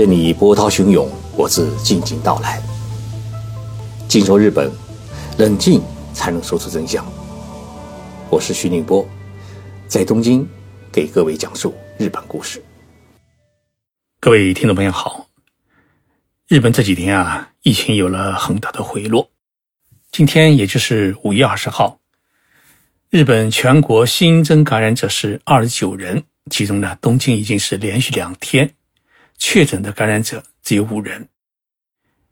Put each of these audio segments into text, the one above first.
任你波涛汹涌，我自静静到来。静说日本，冷静才能说出真相。我是徐宁波，在东京给各位讲述日本故事。各位听众朋友好，日本这几天啊，疫情有了很大的回落。今天也就是五月二十号，日本全国新增感染者是二十九人，其中呢，东京已经是连续两天确诊的感染者只有五人。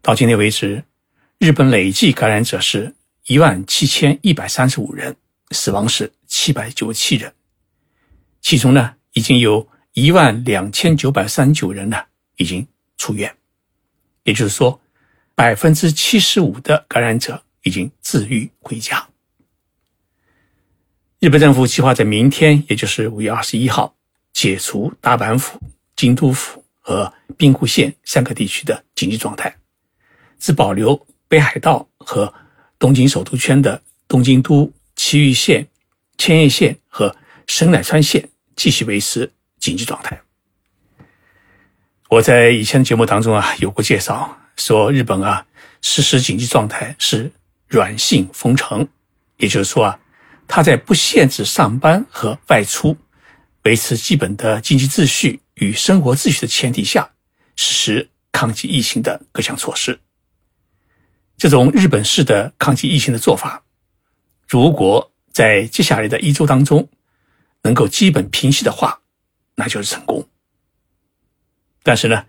到今天为止，日本累计感染者是一万七千一百三十五人，死亡是七百九十七人，其中呢，已经有一万两千九百三十九人呢已经出院，也就是说，百分之七十五的感染者。已经治愈回家。日本政府计划在明天，也就是五月二十一号，解除大阪府、京都府和兵库县三个地区的紧急状态，只保留北海道和东京首都圈的东京都、埼玉县、千叶县和神奈川县继续维持紧急状态。我在以前的节目当中啊，有过介绍，说日本啊实施紧急状态是。软性封城，也就是说啊，他在不限制上班和外出，维持基本的经济秩序与生活秩序的前提下，实施抗击疫情的各项措施。这种日本式的抗击疫情的做法，如果在接下来的一周当中能够基本平息的话，那就是成功。但是呢，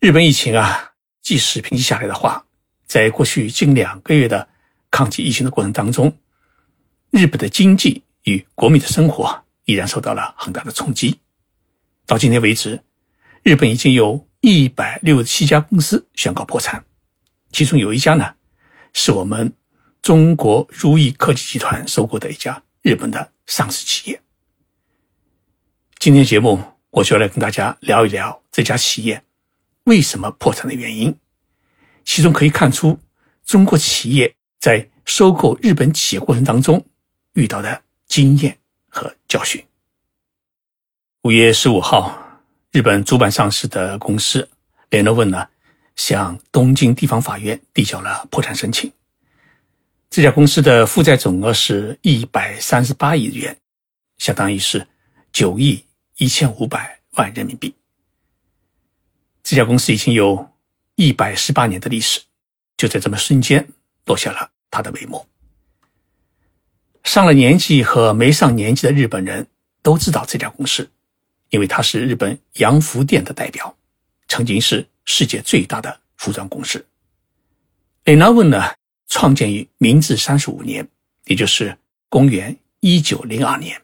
日本疫情啊，即使平息下来的话，在过去近两个月的抗击疫情的过程当中，日本的经济与国民的生活依然受到了很大的冲击。到今天为止，日本已经有一百六十七家公司宣告破产，其中有一家呢，是我们中国如意科技集团收购的一家日本的上市企业。今天节目，我就来跟大家聊一聊这家企业为什么破产的原因。其中可以看出，中国企业在收购日本企业过程当中遇到的经验和教训。五月十五号，日本主板上市的公司联络问呢，向东京地方法院递交了破产申请。这家公司的负债总额是一百三十八亿日元，相当于是九亿一千五百万人民币。这家公司已经有。一百十八年的历史，就在这么瞬间落下了它的帷幕。上了年纪和没上年纪的日本人都知道这家公司，因为它是日本洋服店的代表，曾经是世界最大的服装公司。雷纳问呢，创建于明治三十五年，也就是公元一九零二年。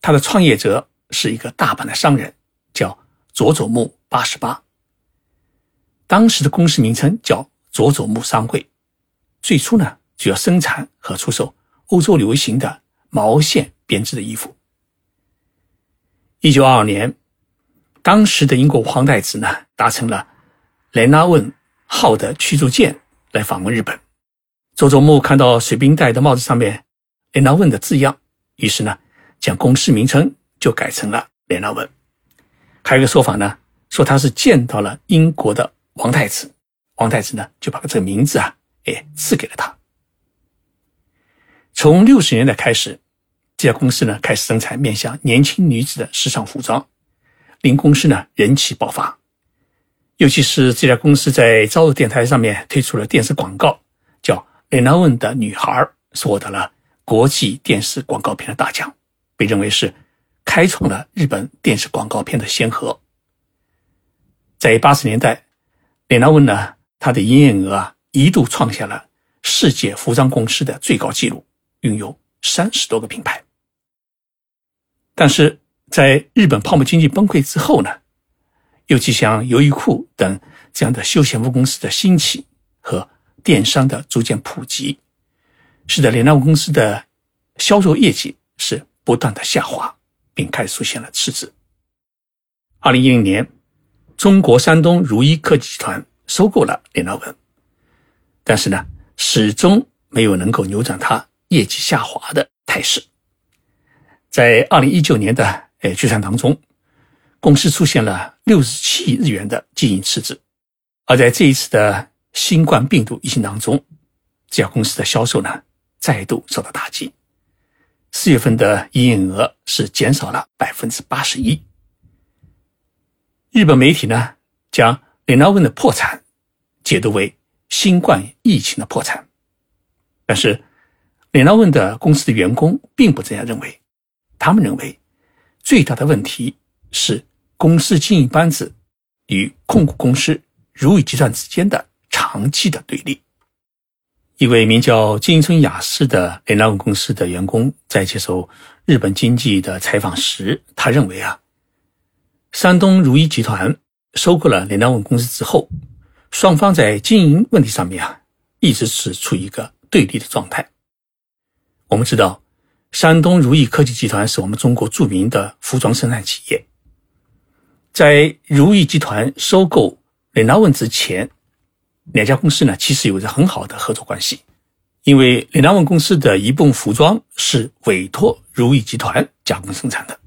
他的创业者是一个大阪的商人，叫佐佐木八十八。当时的公司名称叫佐佐木商会，最初呢主要生产和出售欧洲流行的毛线编织的衣服。一九二二年，当时的英国皇太子呢搭乘了莱纳问号的驱逐舰来访问日本，佐佐木看到水兵戴的帽子上面莱纳问的字样，于是呢将公司名称就改成了莱纳问。还有一个说法呢，说他是见到了英国的。王太子，王太子呢就把这个名字啊，哎赐给了他。从六十年代开始，这家公司呢开始生产面向年轻女子的时尚服装，令公司呢人气爆发。尤其是这家公司在朝日电台上面推出了电视广告，叫《雷纳问的女孩》，获得了国际电视广告片的大奖，被认为是开创了日本电视广告片的先河。在八十年代。雷纳问呢，他的营业额啊一度创下了世界服装公司的最高纪录，拥有三十多个品牌。但是在日本泡沫经济崩溃之后呢，尤其像优衣库等这样的休闲服公司的兴起和电商的逐渐普及，使得雷纳问公司的销售业绩是不断的下滑，并开始出现了赤字。二零一零年。中国山东如一科技集团收购了联纳文，但是呢，始终没有能够扭转它业绩下滑的态势。在二零一九年的呃决算当中，公司出现了六十七亿日元的经营赤字。而在这一次的新冠病毒疫情当中，这家公司的销售呢再度受到打击。四月份的营业额是减少了百分之八十一。日本媒体呢将雷纳问的破产解读为新冠疫情的破产，但是雷纳问的公司的员工并不这样认为，他们认为最大的问题是公司经营班子与控股公司如意集团之间的长期的对立。一位名叫金村雅士的雷纳问公司的员工在接受日本经济的采访时，他认为啊，山东如意集团收购了雷纳问公司之后，双方在经营问题上面啊，一直是处于一个对立的状态。我们知道，山东如意科技集团是我们中国著名的服装生产企业，在如意集团收购雷纳问之前。两家公司呢，其实有着很好的合作关系，因为李纳文公司的一部分服装是委托如意集团加工生产的。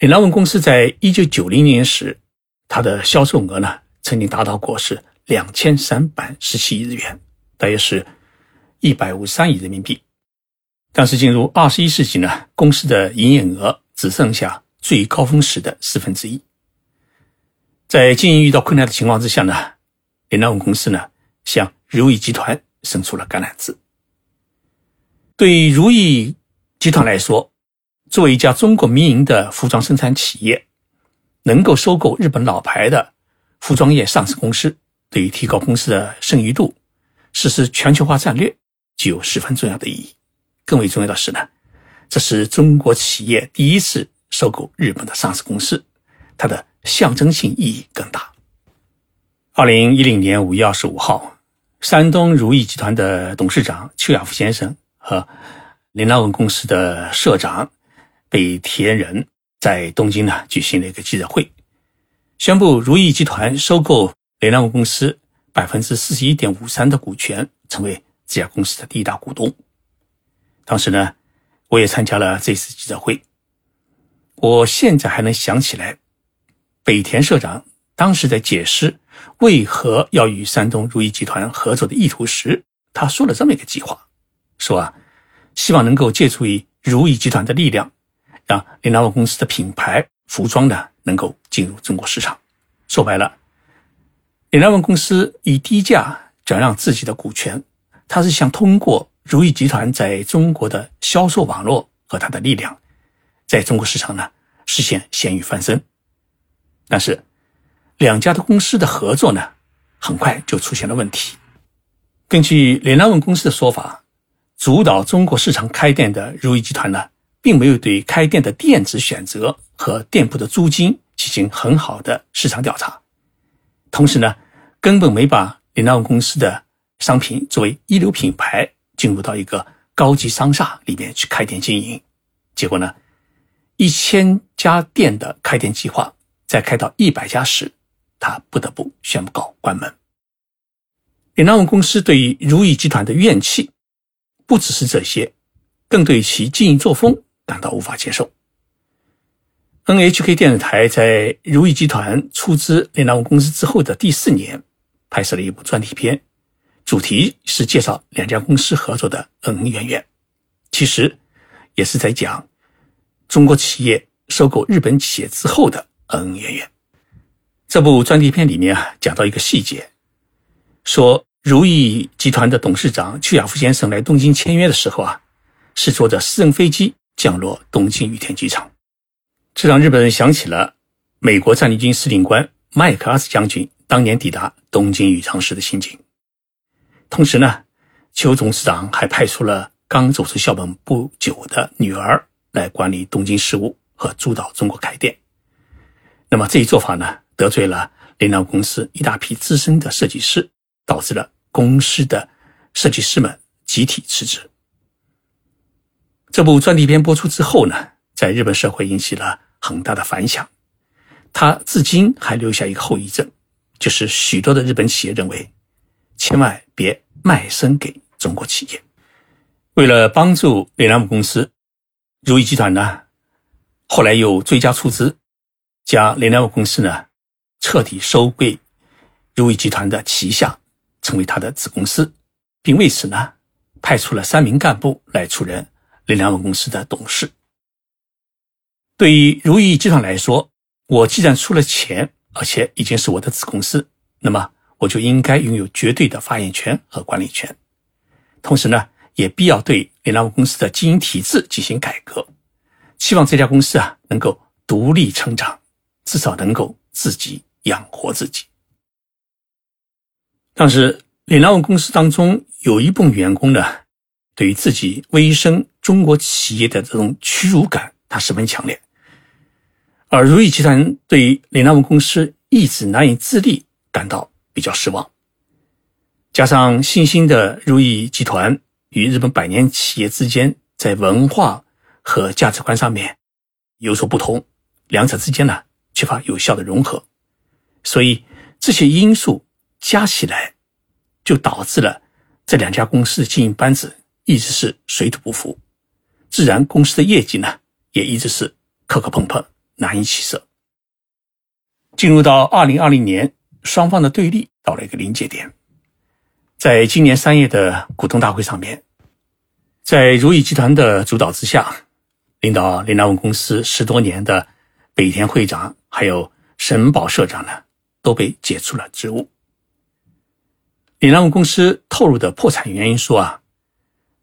雷纳文公司在一九九零年时，它的销售额呢，曾经达到过是两千三百十七亿日元，大约是一百五十三亿人民币。但是进入二十一世纪呢，公司的营业额只剩下最高峰时的四分之一。在经营遇到困难的情况之下呢？林纳文公司呢，向如意集团伸出了橄榄枝。对如意集团来说，作为一家中国民营的服装生产企业，能够收购日本老牌的服装业上市公司，对于提高公司的剩余度、实施全球化战略，具有十分重要的意义。更为重要的是呢，这是中国企业第一次收购日本的上市公司，它的象征性意义更大。二零一零年五月二十五号，山东如意集团的董事长邱亚夫先生和林纳文公司的社长北田仁在东京呢举行了一个记者会，宣布如意集团收购林纳文公司百分之四十一点五三的股权，成为这家公司的第一大股东。当时呢，我也参加了这次记者会，我现在还能想起来，北田社长当时在解释。为何要与山东如意集团合作的意图时，他说了这么一个计划，说啊，希望能够借助于如意集团的力量，让林纳文公司的品牌服装呢能够进入中国市场。说白了，林纳文公司以低价转让自己的股权，他是想通过如意集团在中国的销售网络和它的力量，在中国市场呢实现咸鱼翻身。但是。两家的公司的合作呢，很快就出现了问题。根据雷纳文公司的说法，主导中国市场开店的如意集团呢，并没有对开店的店址选择和店铺的租金进行很好的市场调查，同时呢，根本没把雷纳文公司的商品作为一流品牌进入到一个高级商厦里面去开店经营。结果呢，一千家店的开店计划在开到一百家时，他不得不宣布告关门。李纳文公司对于如意集团的怨气不只是这些，更对其经营作风感到无法接受。NHK 电视台在如意集团出资李纳文公司之后的第四年，拍摄了一部专题片，主题是介绍两家公司合作的恩恩怨怨，其实也是在讲中国企业收购日本企业之后的恩恩怨怨。这部专题片里面啊，讲到一个细节，说如意集团的董事长邱亚夫先生来东京签约的时候啊，是坐着私人飞机降落东京羽田机场，这让日本人想起了美国战地军司令官麦克阿瑟将军当年抵达东京羽场时的情景。同时呢，邱董事长还派出了刚走出校门不久的女儿来管理东京事务和主导中国开店。那么这一做法呢？得罪了联纳公司一大批资深的设计师，导致了公司的设计师们集体辞职。这部专题片播出之后呢，在日本社会引起了很大的反响。它至今还留下一个后遗症，就是许多的日本企业认为，千万别卖身给中国企业。为了帮助联纳公司，如意集团呢，后来又追加出资。将联联物公司呢彻底收归如意集团的旗下，成为他的子公司，并为此呢派出了三名干部来出任联联物公司的董事。对于如意集团来说，我既然出了钱，而且已经是我的子公司，那么我就应该拥有绝对的发言权和管理权。同时呢，也必要对联联物公司的经营体制进行改革，希望这家公司啊能够独立成长，至少能够自己养活自己。当时，联联物公司当中有一部分员工呢，对于自己蜚声中国企业的这种屈辱感，他十分强烈。而如意集团对联联物公司一直难以自立感到比较失望，加上新兴的如意集团与日本百年企业之间在文化和价值观上面有所不同，两者之间呢缺乏有效的融合，所以这些因素加起来，就导致了这两家公司的经营班子一直是水土不服，自然公司的业绩呢也一直是磕磕碰碰。难以起色。进入到二零二零年，双方的对立到了一个临界点。在今年三月的股东大会上面，在如意集团的主导之下，领导林兰文公司十多年的北田会长还有沈宝社长呢，都被解除了职务。联南文公司透露的破产原因说啊，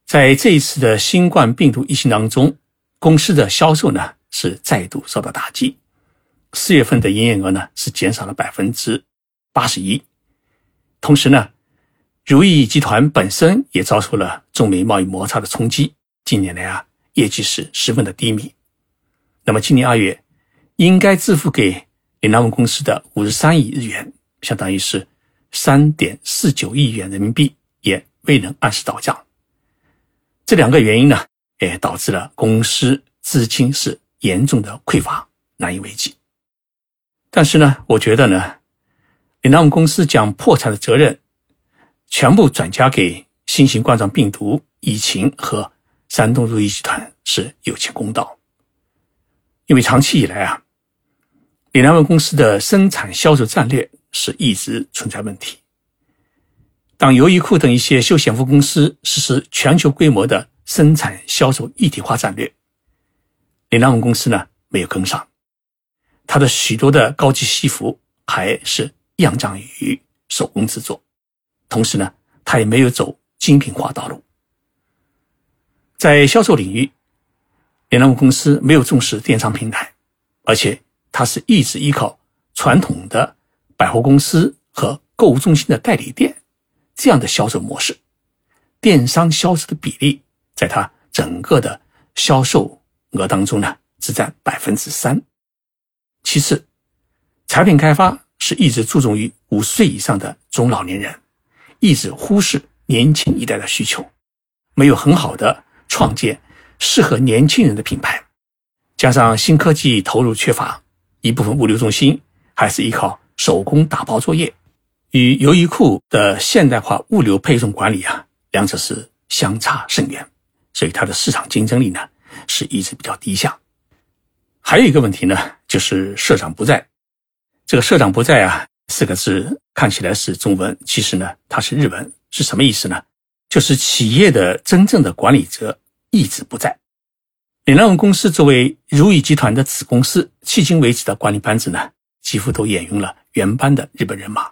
在这一次的新冠病毒疫情当中，公司的销售呢。是再度受到打击，四月份的营业额呢是减少了百分之八十一。同时呢，如意集团本身也遭受了中美贸易摩擦的冲击，近年来啊业绩是十分的低迷。那么今年二月，应该支付给联南文公司的五十三亿日元，相当于是三点四九亿元人民币，也未能按时到账。这两个原因呢，也导致了公司资金是。严重的匮乏，难以为继。但是呢，我觉得呢，联纳公司将破产的责任全部转嫁给新型冠状病毒疫情和山东如意集团是有欠公道。因为长期以来啊，联纳公司的生产销售战略是一直存在问题。当优衣库等一些休闲服公司实施全球规模的生产销售一体化战略。联纳文公司呢没有跟上，它的许多的高级西服还是样样于手工制作，同时呢，它也没有走精品化道路。在销售领域，联纳文公司没有重视电商平台，而且它是一直依靠传统的百货公司和购物中心的代理店这样的销售模式，电商销售的比例在它整个的销售。额当中呢，只占百分之三。其次，产品开发是一直注重于五岁以上的中老年人，一直忽视年轻一代的需求，没有很好的创建适合年轻人的品牌。加上新科技投入缺乏，一部分物流中心还是依靠手工打包作业，与优衣库的现代化物流配送管理啊，两者是相差甚远，所以它的市场竞争力呢？是一直比较低下，还有一个问题呢，就是社长不在。这个社长不在啊，四个字看起来是中文，其实呢，它是日文，是什么意思呢？就是企业的真正的管理者一直不在。联南文公司作为如意集团的子公司，迄今为止的管理班子呢，几乎都沿用了原班的日本人马，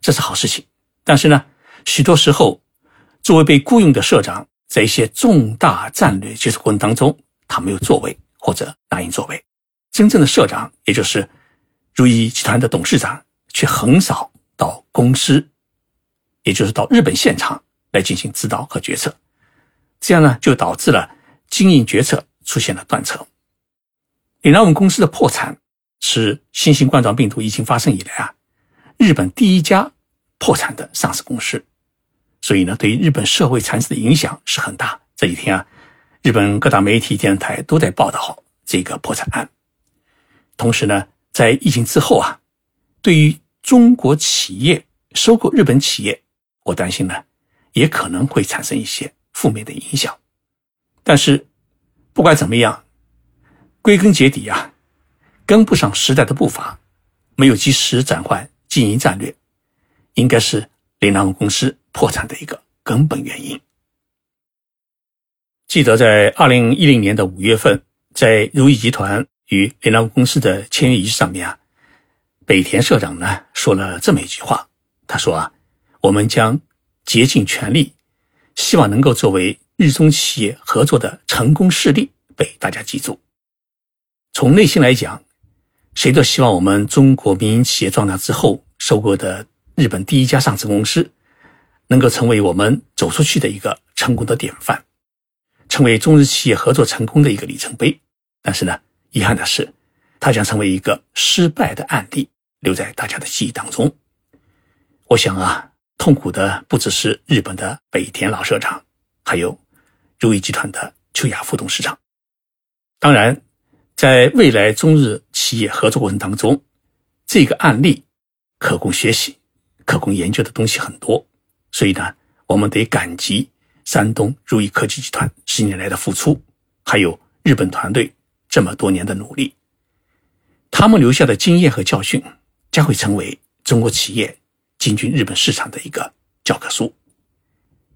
这是好事情。但是呢，许多时候，作为被雇佣的社长。在一些重大战略决策过程当中，他没有作为或者答应作为。真正的社长，也就是如意集团的董事长，却很少到公司，也就是到日本现场来进行指导和决策。这样呢，就导致了经营决策出现了断层。李南文公司的破产是新型冠状病毒疫情发生以来啊，日本第一家破产的上市公司。所以呢，对于日本社会产生的影响是很大。这几天啊，日本各大媒体、电视台都在报道这个破产案。同时呢，在疫情之后啊，对于中国企业收购日本企业，我担心呢，也可能会产生一些负面的影响。但是，不管怎么样，归根结底啊，跟不上时代的步伐，没有及时转换经营战略，应该是联达公司破产的一个根本原因。记得在二零一零年的五月份，在如意集团与联达公司的签约仪式上面啊，北田社长呢说了这么一句话，他说啊，我们将竭尽全力，希望能够作为日中企业合作的成功事例被大家记住。从内心来讲，谁都希望我们中国民营企业壮大之后收购的日本第一家上市公司，能够成为我们走出去的一个成功的典范。成为中日企业合作成功的一个里程碑，但是呢，遗憾的是，它将成为一个失败的案例，留在大家的记忆当中。我想啊，痛苦的不只是日本的北田老社长，还有如意集团的秋雅副董事长。当然，在未来中日企业合作过程当中，这个案例可供学习、可供研究的东西很多，所以呢，我们得感激。山东如意科技集团十年来的付出，还有日本团队这么多年的努力，他们留下的经验和教训，将会成为中国企业进军日本市场的一个教科书。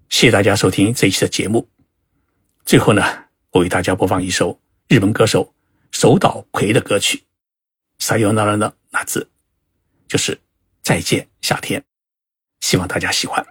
谢谢大家收听这一期的节目。最后呢，我为大家播放一首日本歌手手岛葵的歌曲《撒由那拉的那字》，就是再见夏天，希望大家喜欢。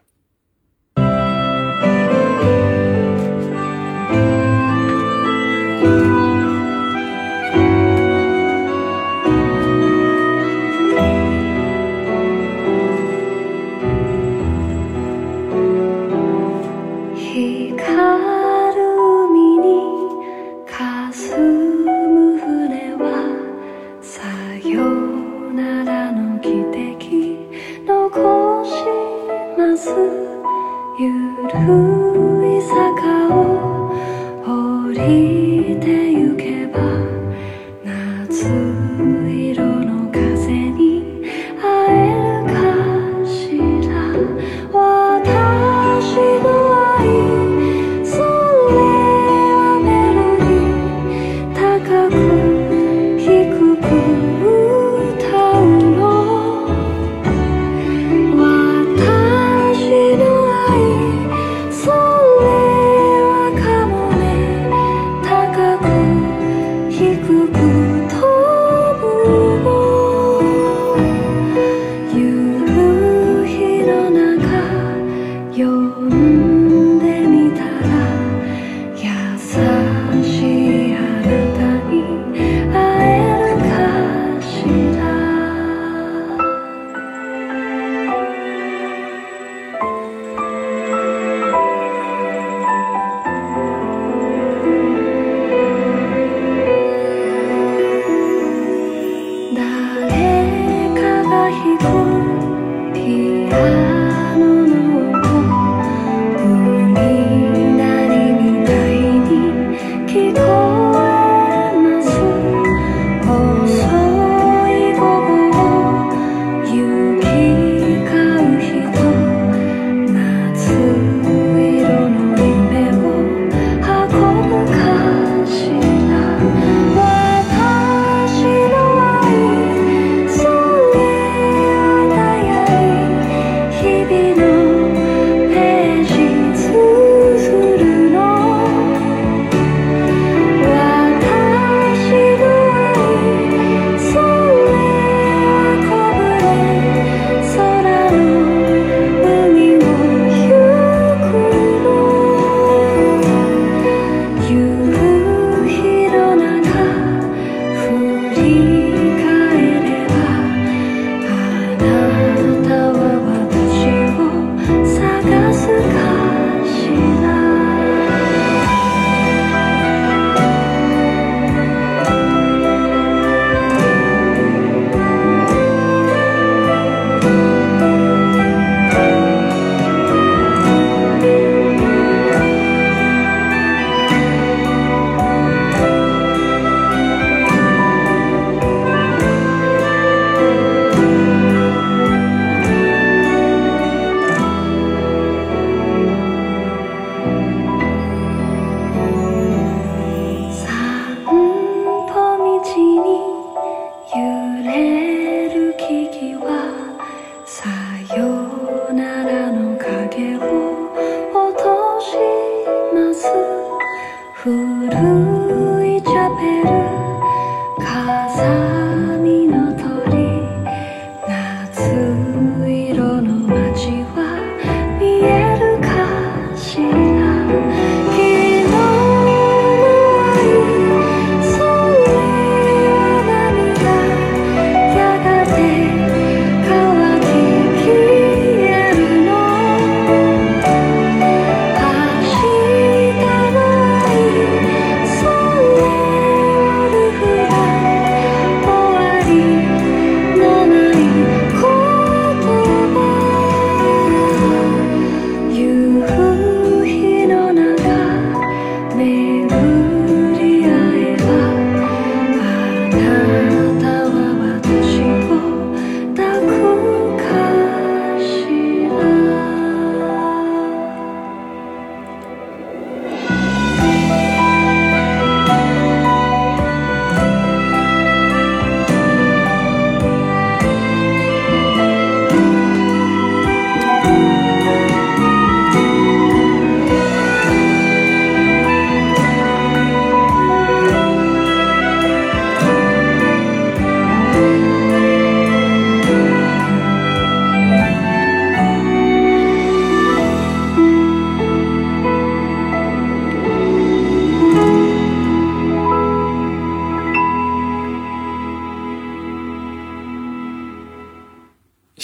思，you'd who。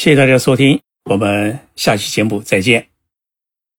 谢谢大家收听，我们下期节目再见。